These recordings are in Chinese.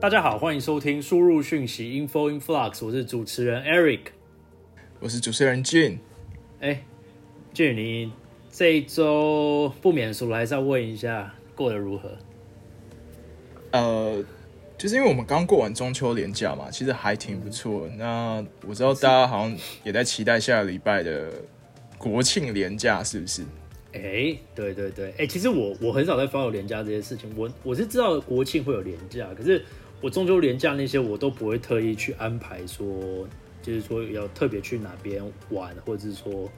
大家好，欢迎收听输入讯息 Info Influx，我是主持人 Eric。我是主持人 Jun。哎俊，你这一周不免俗了，还是要问一下过得如何？呃，就是因为我们刚过完中秋连假嘛，其实还挺不错。那我知道大家好像也在期待下个礼拜的国庆连假，是不是？哎，对对对，哎，其实我我很少在发有连假这些事情，我我是知道国庆会有连假，可是我中秋连假那些我都不会特意去安排说，就是说要特别去哪边玩，或者是说，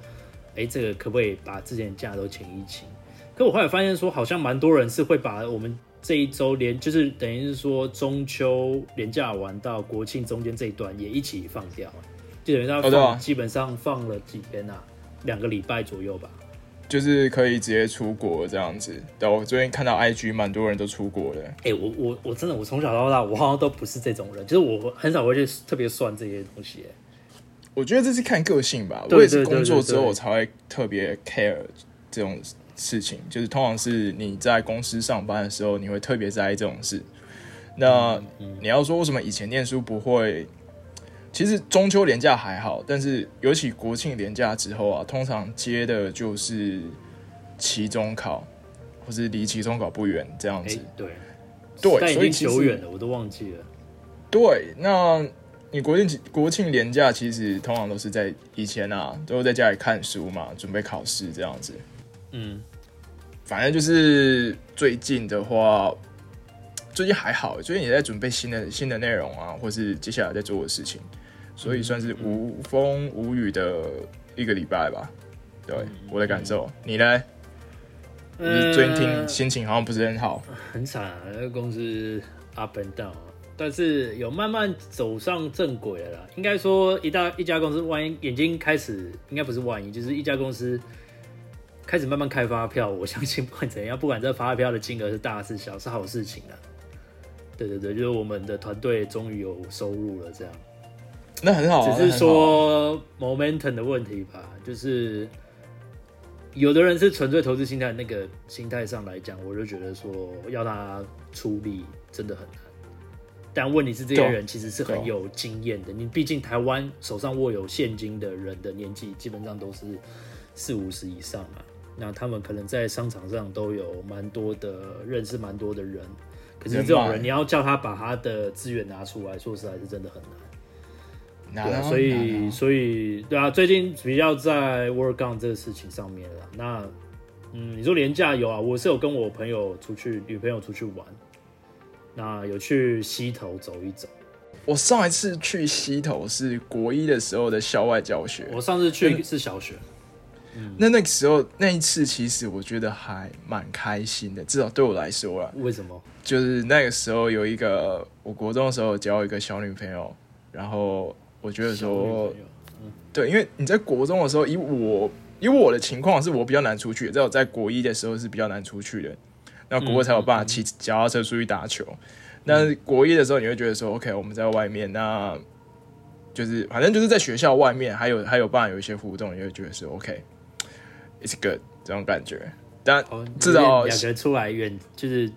哎，这个可不可以把之前的假都请一请？可我后来发现说，好像蛮多人是会把我们这一周连，就是等于是说中秋连假玩到国庆中间这一段也一起放掉，就等于他放基本上放了几天啊，两个礼拜左右吧。就是可以直接出国这样子，对我最近看到 IG 蛮多人都出国的。哎，我我我真的我从小到大我好像都不是这种人，就是我很少会去特别算这些东西。我觉得这是看个性吧，我也是工作之后我才会特别 care 这种事情，就是通常是你在公司上班的时候，你会特别在意这种事。那你要说为什么以前念书不会？其实中秋连假还好，但是尤其国庆连假之后啊，通常接的就是期中考，或是离期中考不远这样子。对，对，所以久远了，我都忘记了。对，那你国庆国庆连假其实通常都是在以前啊，都是在家里看书嘛，准备考试这样子。嗯，反正就是最近的话，最近还好，最近也在准备新的新的内容啊，或是接下来在做的事情。所以算是无风无雨的一个礼拜吧，对我的感受。你呢？你最近听心情好像不是很好，很惨啊！那个公司 up and down，但是有慢慢走上正轨了啦。应该说，一大一家公司，万一眼睛开始，应该不是万一，就是一家公司开始慢慢开发票。我相信不管怎样，不管这发票的金额是大是小，是好事情啊。对对对，就是我们的团队终于有收入了，这样。那很好，只是说 momentum 的问题吧。就是有的人是纯粹投资心态，那个心态上来讲，我就觉得说要他出力真的很难。但问题是，这些人其实是很有经验的。你毕竟台湾手上握有现金的人的年纪，基本上都是四五十以上嘛。那他们可能在商场上都有蛮多的认识，蛮多的人。可是这种人，你要叫他把他的资源拿出来，说实在是真的很难。对，所以所以对啊，最近比较在 work on 这个事情上面了。那嗯，你说廉价有啊？我是有跟我朋友出去，女朋友出去玩，那有去溪头走一走。我上一次去溪头是国一的时候的校外教学。我上次去是小学。嗯，那那个时候那一次其实我觉得还蛮开心的，至少对我来说啊。为什么？就是那个时候有一个，我国中的时候交一个小女朋友，然后。我觉得说，对，因为你在国中的时候，以我以我的情况，是我比较难出去。在我在国一的时候是比较难出去的，那国二才有办法骑脚踏车出去打球。那国一的时候，你会觉得说，OK，我们在外面，那就是反正就是在学校外面，还有还有办法有一些互动，你会觉得是 OK，It's good 这种感觉。但至少两个出来远，就是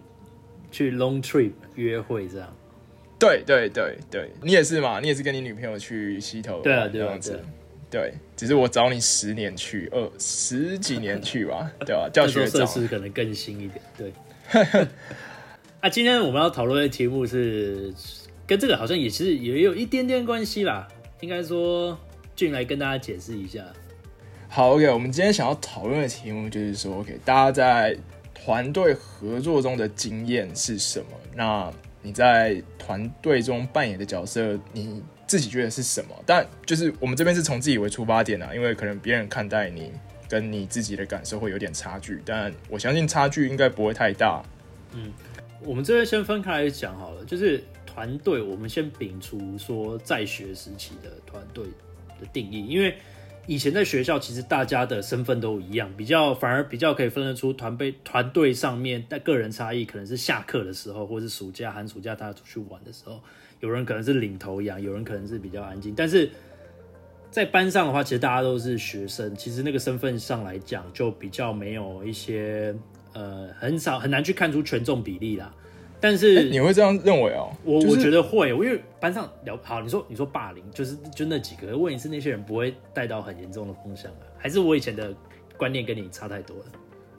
去 long trip 约会这样。对对对对，你也是嘛？你也是跟你女朋友去溪头对啊，这样子。对，只是我找你十年去，二十几年去吧，对吧？教学设施可能更新一点。对。啊，今天我们要讨论的题目是跟这个好像也是也有一点点关系啦。应该说，俊来跟大家解释一下。好，OK，我们今天想要讨论的题目就是说，OK，大家在团队合作中的经验是什么？那你在团队中扮演的角色，你自己觉得是什么？但就是我们这边是从自己为出发点啊，因为可能别人看待你跟你自己的感受会有点差距，但我相信差距应该不会太大。嗯，我们这边先分开来讲好了，就是团队，我们先摒除说在学时期的团队的定义，因为。以前在学校，其实大家的身份都一样，比较反而比较可以分得出团队团队上面的个人差异，可能是下课的时候，或是暑假寒暑假大家出去玩的时候，有人可能是领头羊，有人可能是比较安静。但是在班上的话，其实大家都是学生，其实那个身份上来讲，就比较没有一些呃很少很难去看出权重比例啦。但是你会这样认为哦？我我觉得会，因为班上聊好，你说你说霸凌，就是就那几个，问题是那些人不会带到很严重的风向啊？还是我以前的观念跟你差太多了？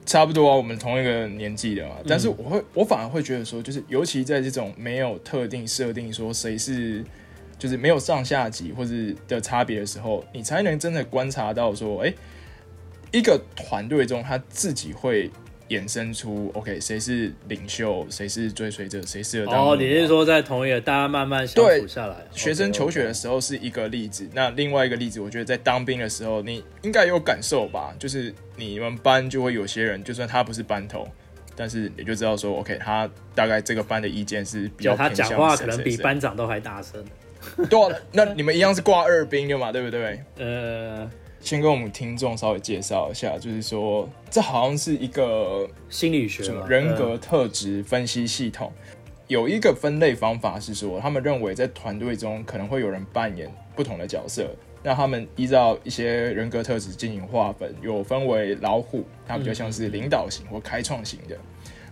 差不多啊，我们同一个年纪的嘛。但是我会，我反而会觉得说，就是尤其在这种没有特定设定说谁是，就是没有上下级或者的差别的时候，你才能真的观察到说，哎，一个团队中他自己会。衍生出 OK，谁是领袖，谁是追随者，谁适合当。哦，你是说在同一个大家慢慢相处下来？学生求学的时候是一个例子，那另外一个例子，我觉得在当兵的时候，你应该有感受吧？就是你们班就会有些人，就算他不是班头，但是你就知道说 OK，他大概这个班的意见是比较他讲话可能比班长都还大声。对，那你们一样是挂二兵的嘛？对不对？呃。先跟我们听众稍微介绍一下，就是说，这好像是一个心理学人格特质分析系统。有一个分类方法是说，他们认为在团队中可能会有人扮演不同的角色，那他们依照一些人格特质进行划分，有分为老虎，它比较像是领导型或开创型的；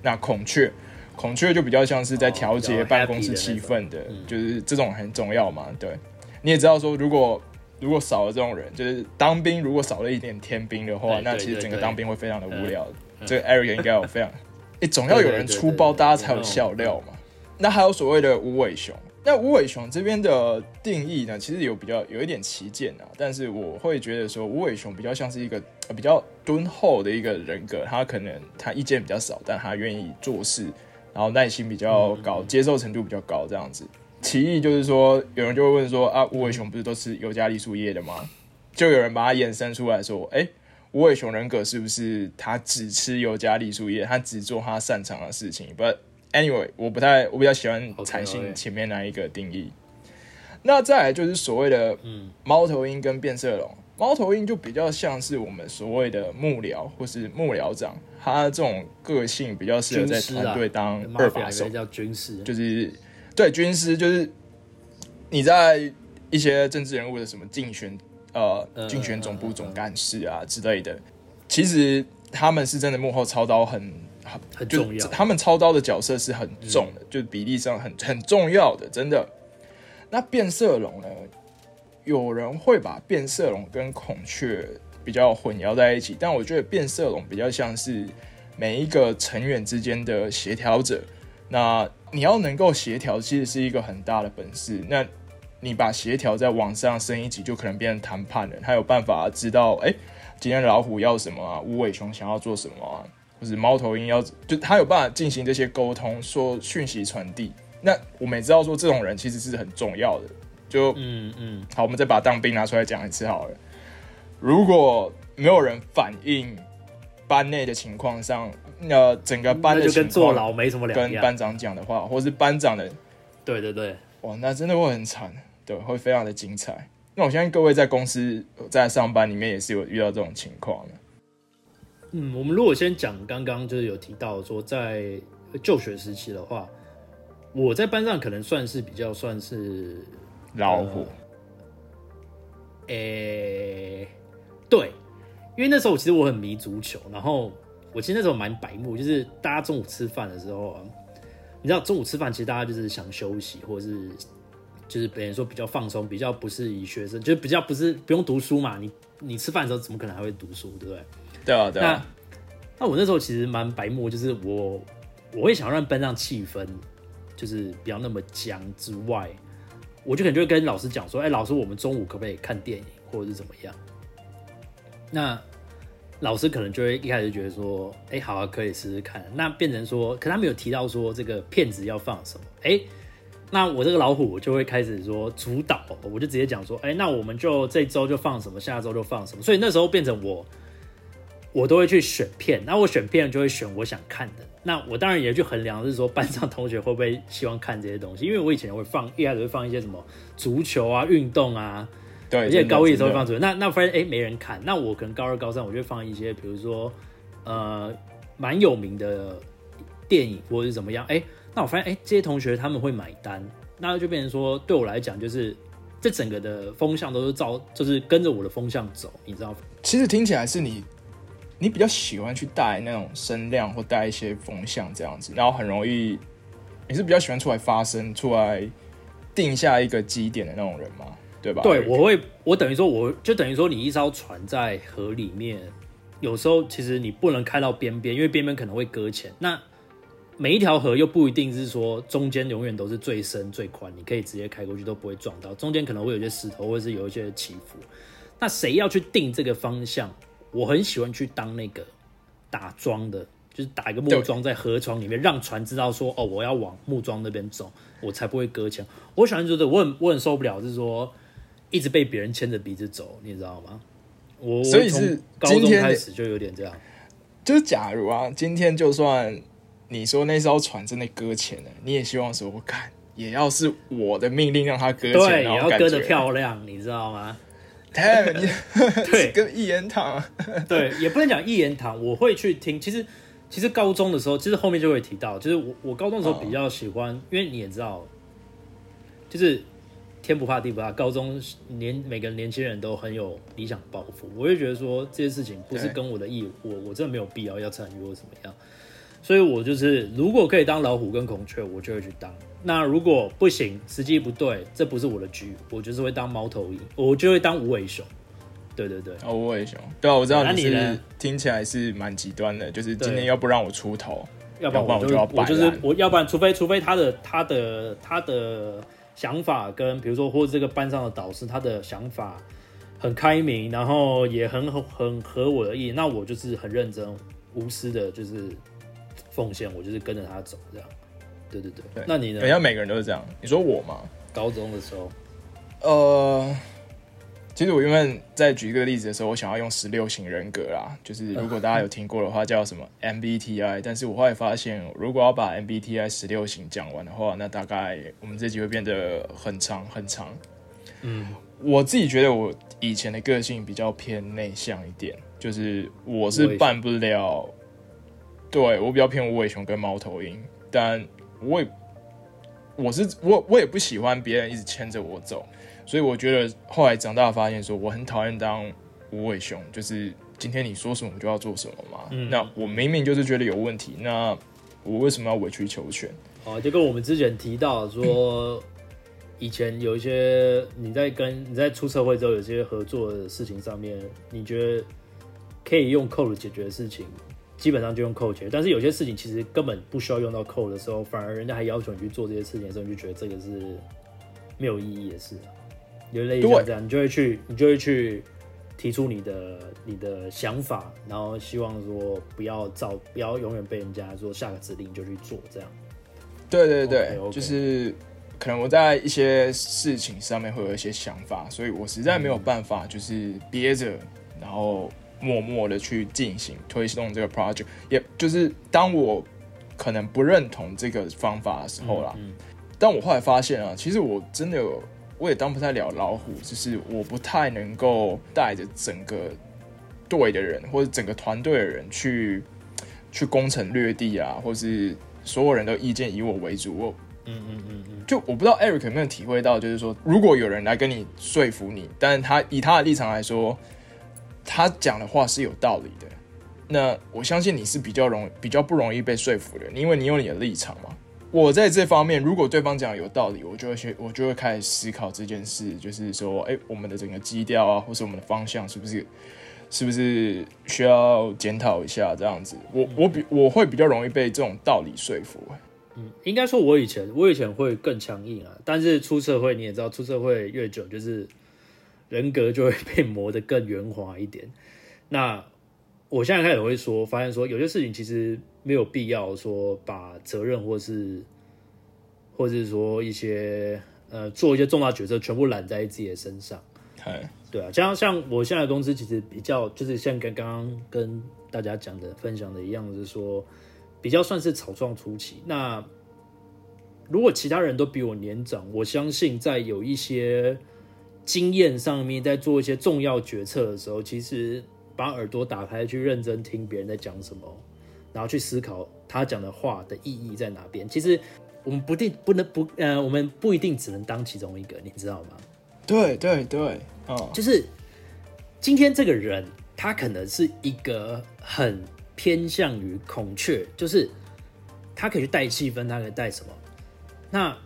那孔雀，孔雀就比较像是在调节办公室气氛的，就是这种很重要嘛。对，你也知道说，如果如果少了这种人，就是当兵，如果少了一点天兵的话，那其实整个当兵会非常的无聊。这个 Eric 应该有非常，哎，总要有人出包，大家才有笑料嘛。那还有所谓的无尾熊，那无尾熊这边的定义呢，其实有比较有一点旗舰啊。但是我会觉得说，无尾熊比较像是一个比较敦厚的一个人格，他可能他意见比较少，但他愿意做事，然后耐心比较高，接受程度比较高，这样子。歧义就是说，有人就会问说啊，无尾熊不是都吃尤加利树叶的吗？就有人把它衍生出来说，哎，无尾熊人格是不是他只吃尤加利树叶，他只做他擅长的事情？But anyway，我不太，我比较喜欢采信前面那一个定义。那再来就是所谓的猫头鹰跟变色龙，猫头鹰就比较像是我们所谓的幕僚或是幕僚长，他这种个性比较适合在团队当二把手，叫军师，就是。对，军师就是你在一些政治人物的什么竞选，呃，竞选总部总干事啊之类的，其实他们是真的幕后操刀很很很重要，他们操刀的角色是很重的，就比例上很很重要的，真的。那变色龙呢？有人会把变色龙跟孔雀比较混淆在一起，但我觉得变色龙比较像是每一个成员之间的协调者。那你要能够协调，其实是一个很大的本事。那你把协调在往上升一级，就可能变成谈判了。他有办法知道，哎，今天老虎要什么啊？无尾熊想要做什么啊？或者猫头鹰要，就他有办法进行这些沟通，说讯息传递。那我们也知道说，这种人其实是很重要的。就嗯嗯，好，我们再把当兵拿出来讲一次好了。如果没有人反映班内的情况上，那整个班的跟坐牢没什么两样。跟班长讲的话，或是班长的，对对对，哇，那真的会很惨，对，会非常的精彩。那我相信各位在公司在上班里面也是有遇到这种情况的。嗯，我们如果先讲刚刚就是有提到说，在就学时期的话，我在班上可能算是比较算是老虎。诶，对，因为那时候其实我很迷足球，然后。我其实那时候蛮白目，就是大家中午吃饭的时候啊，你知道中午吃饭其实大家就是想休息，或者是就是别人说比较放松，比较不是以学生，就是比较不是不用读书嘛。你你吃饭的时候怎么可能还会读书，对不对？对啊，对啊。那那我那时候其实蛮白目，就是我我会想让班上气氛就是不要那么僵之外，我就可能就会跟老师讲说，哎，老师，我们中午可不可以看电影，或者是怎么样？那。老师可能就会一开始觉得说，哎，好啊，可以试试看。那变成说，可他没有提到说这个片子要放什么。哎，那我这个老虎就会开始说主导，我就直接讲说，哎，那我们就这周就放什么，下周就放什么。所以那时候变成我，我都会去选片。那我选片就会选我想看的。那我当然也去衡量，是说班上同学会不会希望看这些东西。因为我以前会放，一开始会放一些什么足球啊、运动啊。对，而且高一的时候放主那那发现哎没人看，那我可能高二高三我就放一些，比如说呃蛮有名的电影或者是怎么样，哎，那我发现哎这些同学他们会买单，那就变成说对我来讲就是这整个的风向都是照就是跟着我的风向走，你知道？其实听起来是你你比较喜欢去带那种声量或带一些风向这样子，然后很容易你是比较喜欢出来发声、出来定下一个基点的那种人吗？对吧？对，我会，我等于说，我就等于说，你一艘船在河里面，有时候其实你不能开到边边，因为边边可能会搁浅。那每一条河又不一定是说中间永远都是最深最宽，你可以直接开过去都不会撞到，中间可能会有些石头或者是有一些起伏。那谁要去定这个方向？我很喜欢去当那个打桩的，就是打一个木桩在河床里面，让船知道说，哦，我要往木桩那边走，我才不会搁浅。我喜欢觉得我很我很受不了，是说。一直被别人牵着鼻子走，你知道吗？我所以是高中开始就有点这样。就是假如啊，今天就算你说那艘船真的搁浅了，你也希望说，我看也要是我的命令让它搁浅，也要搁的漂亮，你知道吗？对，对，跟一言堂，对，也不能讲一言堂。我会去听，其实其实高中的时候，其实后面就会提到，就是我我高中的时候比较喜欢，因为你也知道，就是。天不怕地不怕，高中年每个年轻人都很有理想抱负，我就觉得说这些事情不是跟我的意，我我真的没有必要要参与或怎么样，所以我就是如果可以当老虎跟孔雀，我就会去当。那如果不行，时机不对，这不是我的局，我就是会当猫头鹰，我就会当无尾熊。对对对，哦，无尾熊，对啊，我知道你是听起来是蛮极端的，就是今天要不让我出头，要不然我就要我就是我要不然除非除非他的他的他的。想法跟比如说，或者这个班上的导师，他的想法很开明，然后也很很合我的意，那我就是很认真、无私的，就是奉献，我就是跟着他走，这样。对对对，那你呢？好像每个人都是这样。你说我吗？高中的时候，呃。其实我原本在举一个例子的时候，我想要用十六型人格啦，就是如果大家有听过的话，叫什么 MBTI。但是我后来发现，如果要把 MBTI 十六型讲完的话，那大概我们这集会变得很长很长。嗯，我自己觉得我以前的个性比较偏内向一点，就是我是办不了，对我比较偏无尾熊跟猫头鹰，但我也我是我我也不喜欢别人一直牵着我走。所以我觉得后来长大发现，说我很讨厌当无尾熊，就是今天你说什么我就要做什么嘛。那我明明就是觉得有问题，那我为什么要委曲求全？哦，就跟我们之前提到说，以前有一些你在跟你在出社会之后，有些合作的事情上面，你觉得可以用 code 解决的事情，基本上就用 code 解决。但是有些事情其实根本不需要用到 code 的时候，反而人家还要求你去做这些事情的时候，你就觉得这个是没有意义的事。有类似这样，你就会去，你就会去提出你的你的想法，然后希望说不要照，不要永远被人家说下个指令就去做这样。对对对，就是可能我在一些事情上面会有一些想法，所以我实在没有办法就是憋着，然后默默的去进行推动这个 project。也就是当我可能不认同这个方法的时候啦，但我后来发现啊，其实我真的有。我也当不太了老虎，就是我不太能够带着整个队的人或者整个团队的人去去攻城略地啊，或是所有人都意见以我为主。我嗯嗯嗯嗯，就我不知道 Eric 有没有体会到，就是说，如果有人来跟你说服你，但是他以他的立场来说，他讲的话是有道理的，那我相信你是比较容比较不容易被说服的，因为你有你的立场嘛。我在这方面，如果对方讲有道理，我就会去，我就会开始思考这件事，就是说，哎，我们的整个基调啊，或是我们的方向，是不是，是不是需要检讨一下？这样子，我我比我会比较容易被这种道理说服。嗯，应该说，我以前我以前会更强硬啊，但是出社会你也知道，出社会越久，就是人格就会被磨得更圆滑一点。那我现在开始会说，发现说有些事情其实。没有必要说把责任，或是，或者是说一些呃做一些重大决策全部揽在自己的身上。对啊，像像我现在公司其实比较就是像跟刚刚跟大家讲的分享的一样，就是说比较算是草创初期。那如果其他人都比我年长，我相信在有一些经验上面，在做一些重要决策的时候，其实把耳朵打开去认真听别人在讲什么。然后去思考他讲的话的意义在哪边。其实我们不定不能不呃，我们不一定只能当其中一个，你知道吗？对对对，哦，就是今天这个人，他可能是一个很偏向于孔雀，就是他可以去带气氛，他可以带什么？那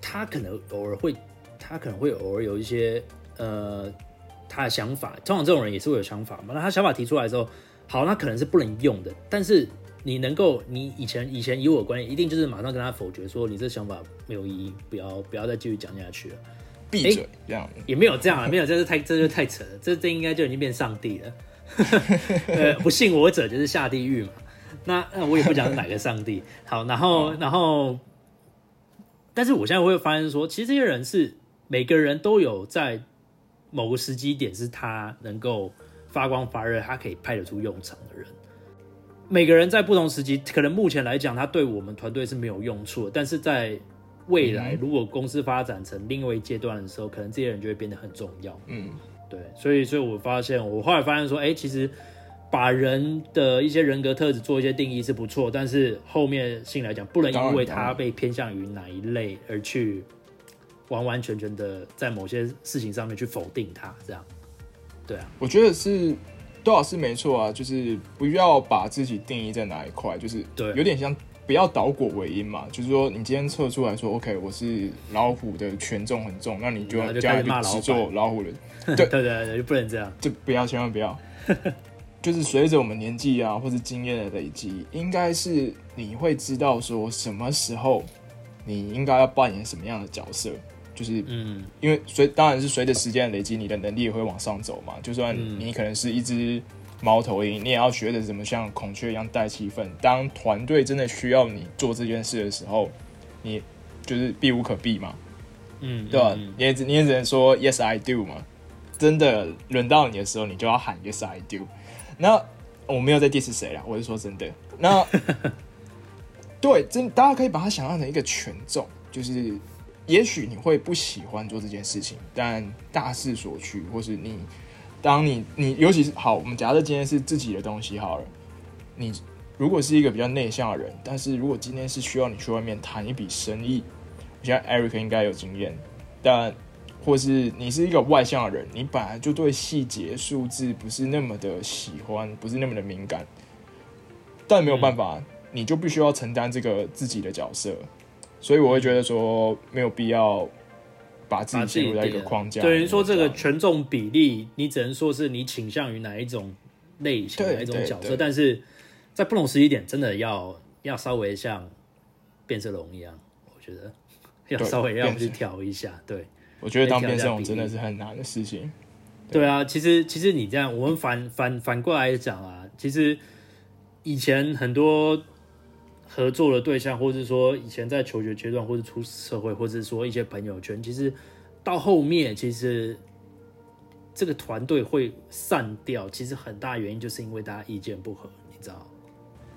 他可能偶尔会，他可能会偶尔有一些呃他的想法，通常这种人也是会有想法嘛。那他想法提出来之后，好，那可能是不能用的，但是你能够，你以前以前以我观念，一定就是马上跟他否决，说你这想法没有意义，不要不要再继续讲下去了，闭嘴这样。也没有这样啊，没有，这是太这就太扯了，这这应该就已经变上帝了。呃，不信我者就是下地狱嘛。那那我也不讲是哪个上帝。好，然后然后，但是我现在会发现说，其实这些人是每个人都有在某个时机点是他能够发光发热，他可以派得出用场的人。每个人在不同时期，可能目前来讲，他对我们团队是没有用处的，但是在未来，如果公司发展成另外一阶段的时候，可能这些人就会变得很重要。嗯。对，所以，所以我发现，我后来发现说，哎，其实把人的一些人格特质做一些定义是不错，但是后面性来讲，不能因为他被偏向于哪一类而去完完全全的在某些事情上面去否定他，这样。对啊，我觉得是多少是没错啊，就是不要把自己定义在哪一块，就是对，有点像。不要倒果为因嘛，就是说你今天测出来说，OK，我是老虎的权重很重，那你就加就只做老虎人，对。对对，就不能这样，就不要千万不要，就是随着我们年纪啊或者经验的累积，应该是你会知道说什么时候你应该要扮演什么样的角色，就是嗯，因为随当然是随着时间的累积，你的能力也会往上走嘛，就算你可能是一只。猫头鹰，你也要学着怎么像孔雀一样带气氛。当团队真的需要你做这件事的时候，你就是避无可避嘛，嗯，对吧？你也你也只能说 Yes I do 嘛。真的轮到你的时候，你就要喊 Yes I do。那我没有在 diss 谁啦，我是说真的。那 对，真大家可以把它想象成一个权重，就是也许你会不喜欢做这件事情，但大势所趋，或是你。当你你尤其是好，我们假设今天是自己的东西好了。你如果是一个比较内向的人，但是如果今天是需要你去外面谈一笔生意，我觉得 Eric 应该有经验。但或是你是一个外向的人，你本来就对细节数字不是那么的喜欢，不是那么的敏感，但没有办法，你就必须要承担这个自己的角色。所以我会觉得说没有必要。把自己陷入在一个框架，等于说这个权重比例，你只能说是你倾向于哪一种类型、哪一种角色，但是在不同时机点，真的要要稍微像变色龙一样，我觉得 要稍微要去调一下。对，我觉得当变色龙真的是很难的事情。对啊，其实其实你这样，我们反反反过来讲啊，其实以前很多。合作的对象，或者说以前在求学阶段，或者出社会，或者说一些朋友圈，其实到后面，其实这个团队会散掉。其实很大原因就是因为大家意见不合，你知道？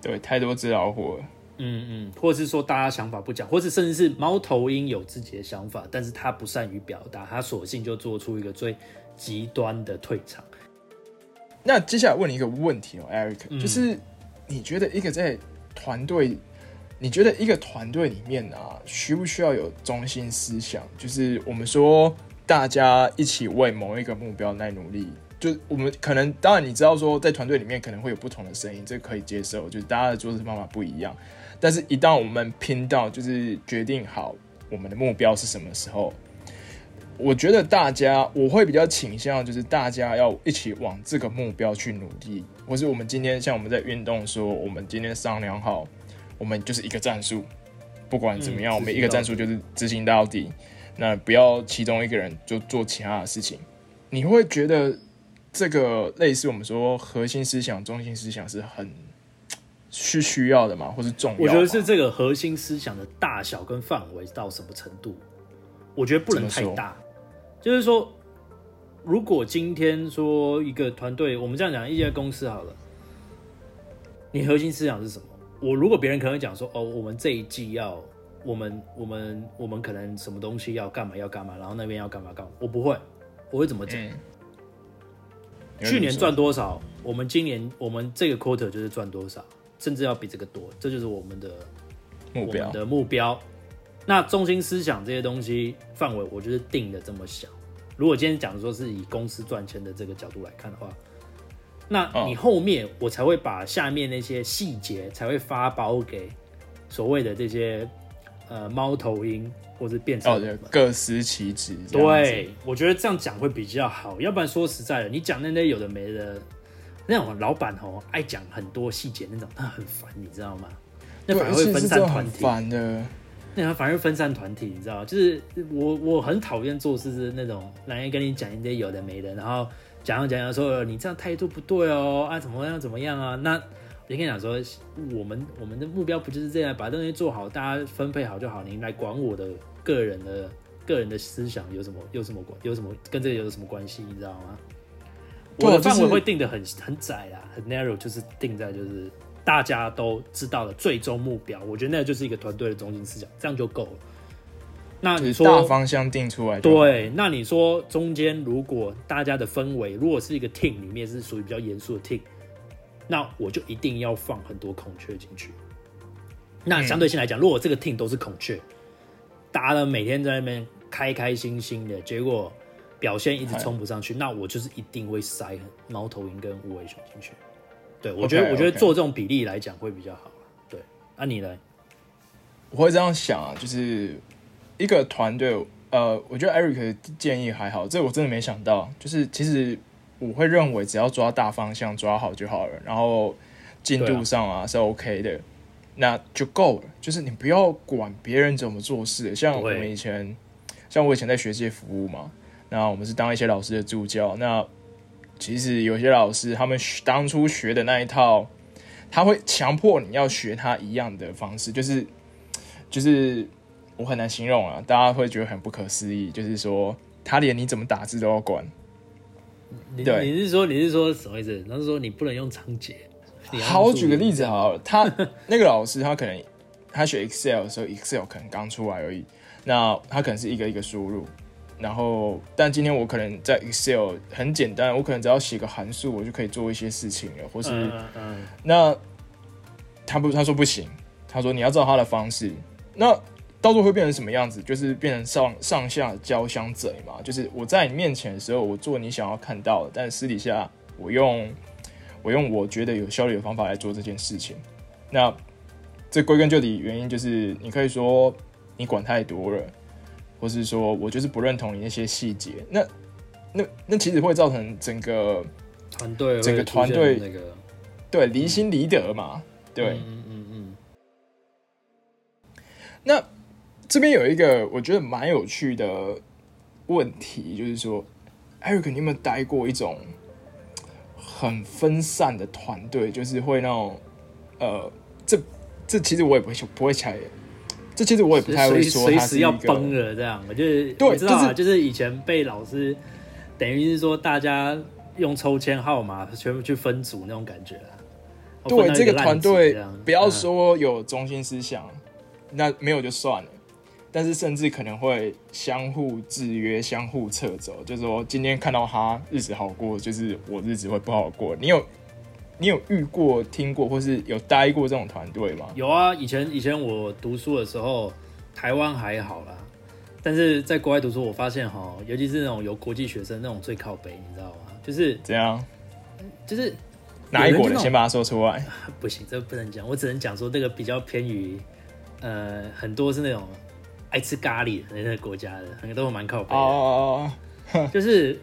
对，太多只老虎了。嗯嗯，或者是说大家想法不讲，或者甚至是猫头鹰有自己的想法，但是他不善于表达，他索性就做出一个最极端的退场。那接下来问你一个问题哦，Eric，就是你觉得一个在团队。你觉得一个团队里面啊，需不需要有中心思想？就是我们说大家一起为某一个目标来努力。就我们可能当然你知道说，在团队里面可能会有不同的声音，这可以接受。就是大家的做事方法不一样，但是一旦我们拼到就是决定好我们的目标是什么时候，我觉得大家我会比较倾向就是大家要一起往这个目标去努力。或是我们今天像我们在运动说，我们今天商量好。我们就是一个战术，不管怎么样，我们一个战术就是执行到底。那不要其中一个人就做其他的事情。你会觉得这个类似我们说核心思想、中心思想是很是需要的吗？或是重要？我觉得是这个核心思想的大小跟范围到什么程度？我觉得不能太大。就是说，如果今天说一个团队，我们这样讲，一家公司好了，你核心思想是什么？我如果别人可能讲说哦，我们这一季要我们我们我们可能什么东西要干嘛要干嘛，然后那边要干嘛干嘛，我不会，我会怎么讲？去年赚多少，我们今年我们这个 quarter 就是赚多少，甚至要比这个多，这就是我们的目标的目标。那中心思想这些东西范围，我就是定的这么小。如果今天讲说是以公司赚钱的这个角度来看的话。那你后面我才会把下面那些细节才会发包给所谓的这些呃猫头鹰，或者变成哦，各司其职。对，我觉得这样讲会比较好。要不然说实在的，你讲那些有的没的，那种老板哦，爱讲很多细节那种，他很烦，你知道吗？那反而会分散团体。烦的。那反而分散团体，你知道就是我我很讨厌做事是那种来跟你讲一些有的没的，然后讲讲讲说你这样态度不对哦啊怎么样怎么样啊？那我跟你讲说，我们我们的目标不就是这样，把东西做好，大家分配好就好。你来管我的个人的个人的思想有什么有什么关有什么跟这个有什么关系？你知道吗？我的范围会定的很很窄啊，很 narrow，就是定在就是。大家都知道的最终目标，我觉得那就是一个团队的中心思想，这样就够了。那你说大方向定出来，对？那你说中间如果大家的氛围如果是一个 team 里面是属于比较严肃的 team，那我就一定要放很多孔雀进去。那相对性来讲，如果这个 team 都是孔雀，大家每天在那边开开心心的，结果表现一直冲不上去，那我就是一定会塞猫头鹰跟无尾熊进去。对，我觉得我觉得做这种比例来讲会比较好。对，那你呢？我会这样想啊，就是一个团队，呃，我觉得 Eric 的建议还好，这我真的没想到。就是其实我会认为，只要抓大方向抓好就好了，然后进度上啊是 OK 的，那就够了。就是你不要管别人怎么做事。像我们以前，像我以前在学界服务嘛，那我们是当一些老师的助教，那。其实有些老师，他们当初学的那一套，他会强迫你要学他一样的方式，就是，就是我很难形容啊，大家会觉得很不可思议，就是说他连你怎么打字都要管。对，你是说你是说什么意思？他是说你不能用仓颉。好，我举个例子好了，他 那个老师他可能他学 Excel 的时候，Excel 可能刚出来而已，那他可能是一个一个输入。然后，但今天我可能在 Excel 很简单，我可能只要写个函数，我就可以做一些事情了，或是嗯那他不他说不行，他说你要照他的方式，那到时候会变成什么样子？就是变成上上下交相贼嘛。就是我在你面前的时候，我做你想要看到的，但私底下我用我用我觉得有效率的方法来做这件事情。那这归根究底原因就是，你可以说你管太多了。或是说我就是不认同你那些细节，那那那其实会造成整个团队整个团队那个对离心离德嘛，对，嗯嗯嗯。那这边有一个我觉得蛮有趣的问题，就是说，Eric，你有没有待过一种很分散的团队？就是会那种呃，这这其实我也不会不会猜。这其实我也不太会说，随时要崩了这样，我就是对，知道啊，就是以前被老师等于是说大家用抽签号码全部去分组那种感觉啊。对，这个团队不要说有中心思想，那没有就算了，但是甚至可能会相互制约、相互撤走，就是说今天看到他日子好过，就是我日子会不好过。你有？你有遇过、听过，或是有待过这种团队吗？有啊，以前以前我读书的时候，台湾还好啦，但是在国外读书，我发现哈，尤其是那种有国际学生那种最靠北，你知道吗？就是怎样？就是哪一国的？先把它说出来。不行，这不能讲，我只能讲说这个比较偏于呃，很多是那种爱吃咖喱的那个国家的，很多都蛮靠北哦，就是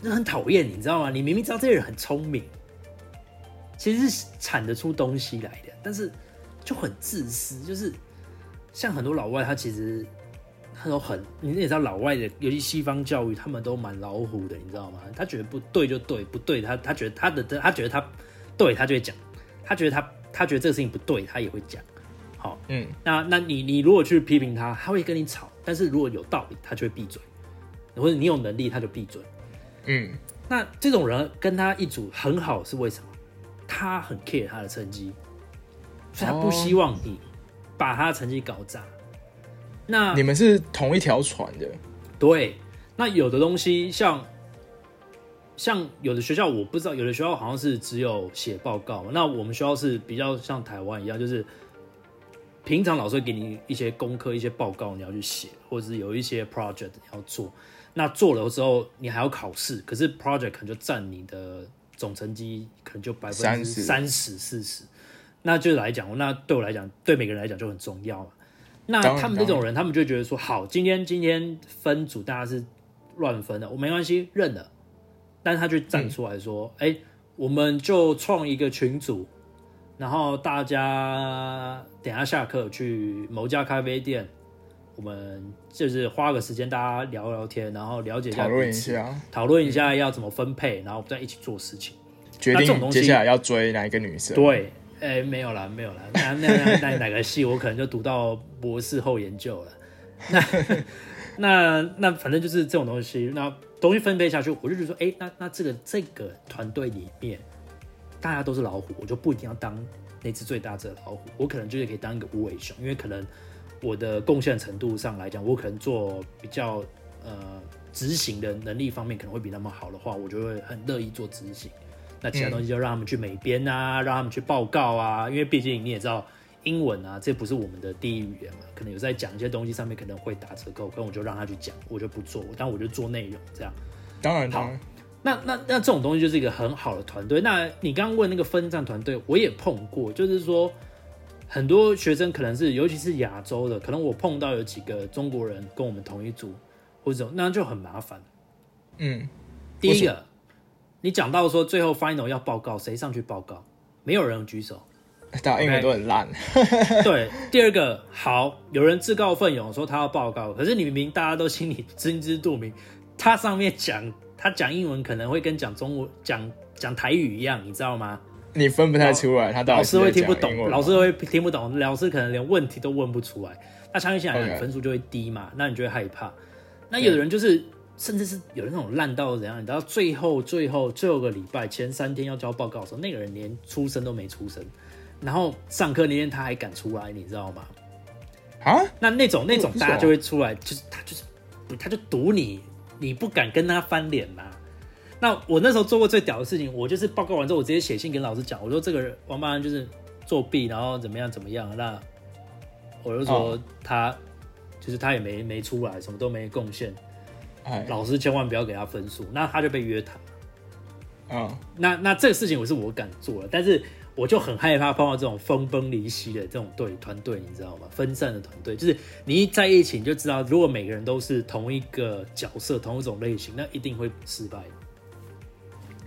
那很讨厌，你知道吗？你明明知道这些人很聪明。其实是产得出东西来的，但是就很自私，就是像很多老外，他其实他都很，你也知道老外的，尤其西方教育，他们都蛮老虎的，你知道吗？他觉得不对就对，不对他他觉得他的他觉得他对他就会讲，他觉得他他觉得这个事情不对，他也会讲。好，嗯，那那你你如果去批评他，他会跟你吵，但是如果有道理，他就会闭嘴，或者你有能力，他就闭嘴。嗯，那这种人跟他一组很好是为什么？他很 care 他的成绩，所以他不希望你把他的成绩搞砸。那你们是同一条船的，对。那有的东西像像有的学校我不知道，有的学校好像是只有写报告。那我们学校是比较像台湾一样，就是平常老师会给你一些功课、一些报告，你要去写，或者是有一些 project 你要做。那做了之后，你还要考试，可是 project 可能就占你的。总成绩可能就百分之三十四十，那就来讲，那对我来讲，对每个人来讲就很重要嘛。那他们这种人，他们就觉得说，好，今天今天分组大家是乱分的，我没关系，认了。但他就站出来说，哎，我们就创一个群组，然后大家等下下课去某家咖啡店，我们就是花个时间大家聊聊天，然后了解一下，讨论一下，讨论一下要怎么分配，然后再一起做事情，决定接下来要追哪一个女生。对。哎，没有了，没有了。那那那那哪个系，我可能就读到博士后研究了。那那那反正就是这种东西，那东西分配下去，我就觉得说，哎，那那这个这个团队里面，大家都是老虎，我就不一定要当那只最大只的老虎，我可能就是可以当一个无尾熊，因为可能我的贡献程度上来讲，我可能做比较呃执行的能力方面可能会比他们好的话，我就会很乐意做执行。那其他东西就让他们去美编啊，让他们去报告啊，因为毕竟你也知道英文啊，这不是我们的第一语言嘛，可能有在讲一些东西上面可能会打折扣，可能我就让他去讲，我就不做，但我就做内容这样。当然好，那那那这种东西就是一个很好的团队。那你刚刚问那个分站团队，我也碰过，就是说很多学生可能是尤其是亚洲的，可能我碰到有几个中国人跟我们同一组，或者那就很麻烦。嗯，第一个。你讲到说最后 final 要报告，谁上去报告？没有人举手，大家英文都很烂。对，第二个好，有人自告奋勇说他要报告，可是你明明大家都心里心知肚明，他上面讲他讲英文可能会跟讲中文讲讲台语一样，你知道吗？你分不太出来，他老师会听不懂，老师会听不懂，老师可能连问题都问不出来，那相信下来分数就会低嘛，那你就会害怕。那有的人就是。甚至是有那种烂到怎样？你知道最后最后最后个礼拜前三天要交报告的时候，那个人连出生都没出生，然后上课那天他还敢出来，你知道吗？啊？那那种那种大家就会出来，就是他就是他就堵你，你不敢跟他翻脸嘛。那我那时候做过最屌的事情，我就是报告完之后，我直接写信跟老师讲，我说这个人王八蛋就是作弊，然后怎么样怎么样。那我就说他就是他也没没出来，什么都没贡献。哎老师千万不要给他分数，那他就被约谈。嗯，那那这个事情我是我敢做了，但是我就很害怕碰到这种分崩离析的这种队团队，你知道吗？分散的团队，就是你一在一起你就知道，如果每个人都是同一个角色、同一种类型，那一定会失败。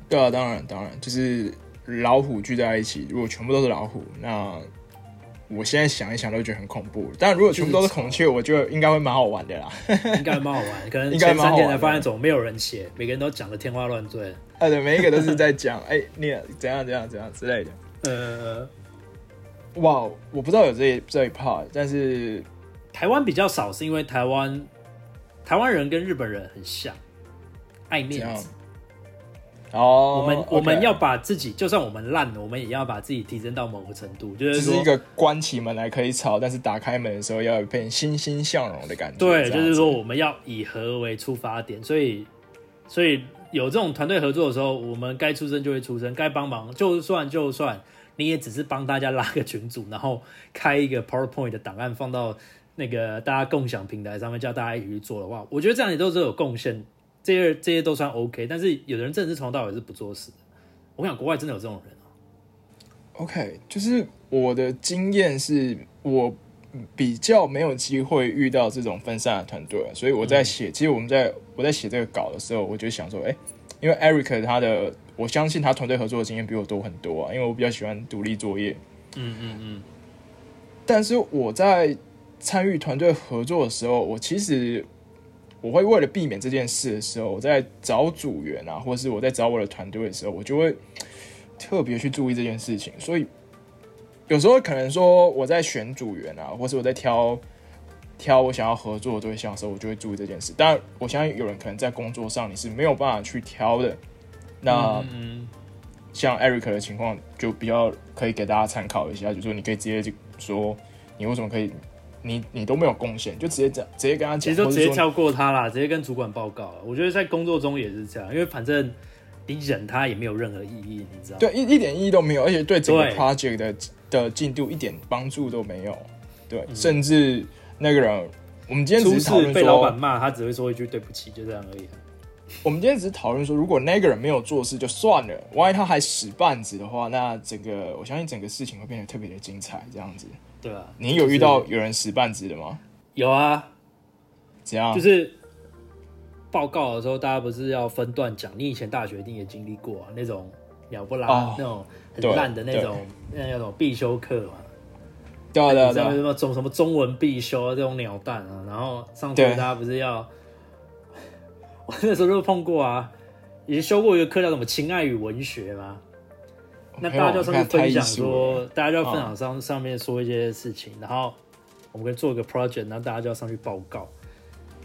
对啊，当然当然，就是老虎聚在一起，如果全部都是老虎，那。我现在想一想都觉得很恐怖，但如果全部都是孔雀，我觉得应该会蛮好玩的啦。应该蛮好玩，可能前三天才发现怎么没有人写，每个人都讲的天花乱坠。啊，对，每一个都是在讲，哎，你怎样怎样怎样之类的。呃，哇，我不知道有这这一 part，但是台湾比较少，是因为台湾台湾人跟日本人很像，爱面子。哦，我们我们要把自己，就算我们烂了，我们也要把自己提升到某个程度，就是是一个关起门来可以吵，但是打开门的时候要有一片欣欣向荣的感觉。对，就是说我们要以和为出发点，所以所以有这种团队合作的时候，我们该出声就会出声，该帮忙就算就算你也只是帮大家拉个群组，然后开一个 PowerPoint 的档案放到那个大家共享平台上面，叫大家一起去做的话，我觉得这样也都是有贡献。这些这些都算 OK，但是有的人真的是从头到尾是不做事的。我想国外真的有这种人 OK，就是我的经验是我比较没有机会遇到这种分散的团队，所以我在写。其实我们在我在写这个稿的时候，我就想说，哎，因为 Eric 他的，我相信他团队合作的经验比我多很多啊，因为我比较喜欢独立作业。嗯嗯嗯。但是我在参与团队合作的时候，我其实。我会为了避免这件事的时候，我在找组员啊，或者是我在找我的团队的时候，我就会特别去注意这件事情。所以有时候可能说我在选组员啊，或是我在挑挑我想要合作的对象的时候，我就会注意这件事。但，我相信有人可能在工作上你是没有办法去挑的。那像 Eric 的情况就比较可以给大家参考一下，就说你可以直接就说你为什么可以。你你都没有贡献，就直接讲，直接跟他讲，其实就直接跳过他啦，直接跟主管报告了。我觉得在工作中也是这样，因为反正你忍他也没有任何意义，你知道？对，一一点意义都没有，而且对整个 project 的的进度一点帮助都没有。对，甚至那个人，我们今天只是讨论被老板骂，他只会说一句对不起，就这样而已。我们今天只是讨论说，如果那个人没有做事就算了，万一他还使绊子的话，那整个我相信整个事情会变得特别的精彩。这样子，对啊，你有遇到有人使绊子的吗？有啊，怎样？就是报告的时候，大家不是要分段讲？你以前大学一定也经历过啊，那种鸟不拉、哦那种很烂的那种那种必修课嘛。对啊对对啊，什么中什么中文必修啊这种鸟蛋啊，然后上学大家不是要，我 那时候就碰过啊，也修过一个课叫什么情爱与文学嘛，那大家就上去分享说，大家就要分享上上面说一些事情，然后我们可以做一个 project，然后大家就要上去报告，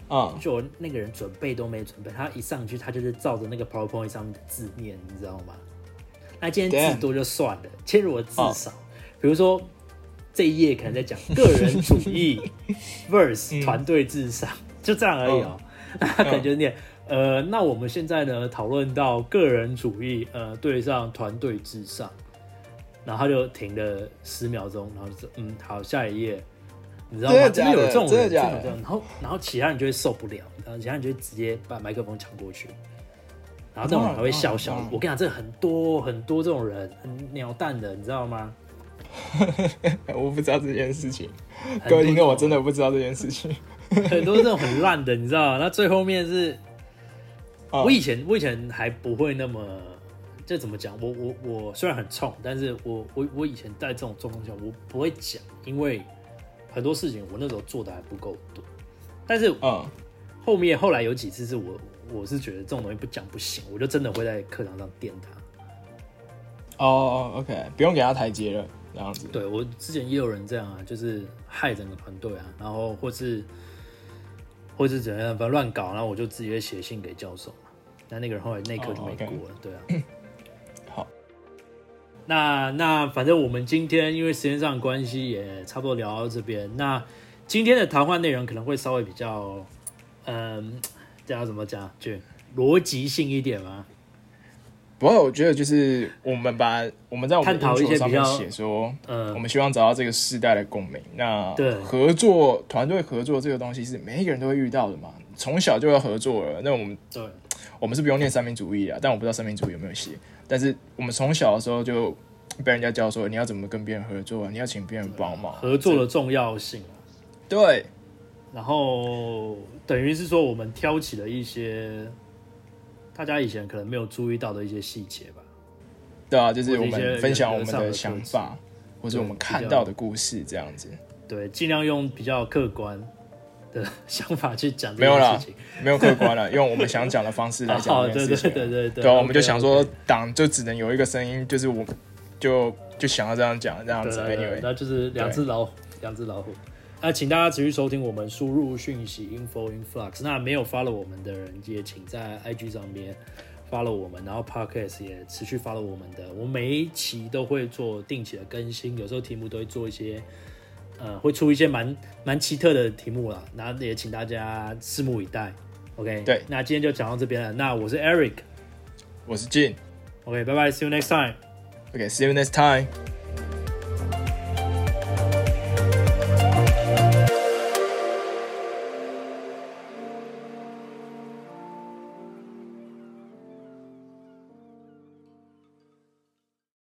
嗯，就我那个人准备都没准备，他一上去他就是照着那个 PowerPoint 上面的字念，你知道吗？那今天字多就算了，今天如果字少，比如说。这一页可能在讲个人主义 versus 团队至上，就这样而已哦。那 他可能就念，呃，那我们现在呢讨论到个人主义，呃，对上团队至上，然后他就停了十秒钟，然后就说，嗯，好，下一页，你知道吗？真的有这种人，真的然后然后其他人就会受不了，然后其他人就会直接把麦克风抢过去，然后这种人还会笑笑。我跟你讲，这很多很多这种人，很鸟蛋的，你知道吗？我不知道这件事情，各位听众，我真的不知道这件事情。很多这种很烂的，你知道吗？那最后面是，啊我以前我以前还不会那么，这怎么讲？我我我虽然很冲，但是我我我以前在这种状况下，我不会讲，因为很多事情我那时候做的还不够多。但是嗯，后面后来有几次是我我是觉得这种东西不讲不行，我就真的会在课堂上电他。哦哦，OK，不用给他台阶了，这样子。对我之前也有人这样啊，就是害整个团队啊，然后或是或是怎样，反正乱搞，然后我就直接写信给教授嘛。那那个人后来那科就没过了，对啊。好，那那反正我们今天因为时间上的关系，也差不多聊到这边。那今天的谈话内容可能会稍微比较，嗯，这要怎么讲，就逻辑性一点嘛。不过我觉得就是我们把我们在我们探讨一些 intro 上面比较写说，嗯我们希望找到这个世代的共鸣。那对合作团队合作这个东西是每一个人都会遇到的嘛，从小就要合作了。那我们对，我们是不用念三民主义啊，但我不知道三民主义有没有写。但是我们从小的时候就被人家教说，你要怎么跟别人合作啊，你要请别人帮忙，合作的重要性啊。对然后等于是说，我们挑起了一些大家以前可能没有注意到的一些细节吧。对啊，就是我们分享我们的的想法，或者我们看到的故事这样子。对，尽量用比较客观的想法去讲这没有啦件事情。没有客观了，用我们想讲的方式来讲哦，对对这件事情对。对对对，对啊，我们就想说党就只能有一个声音，就是我就就想要这样讲，这样子。对对对 Anyway，那就是两只老虎，两只老虎。那请大家持续收听我们输入讯息 info influx。那没有 follow 我们的人，也请在 IG 上面 follow 我们，然后 podcast 也持续 follow 我们的。我每一期都会做定期的更新，有时候题目都会做一些，呃，会出一些蛮蛮奇特的题目啦。那也请大家拭目以待。OK，对那今天就讲到这边了。那我是 Eric。我是 Jin。OK，拜拜，See you next time。OK，see you next time。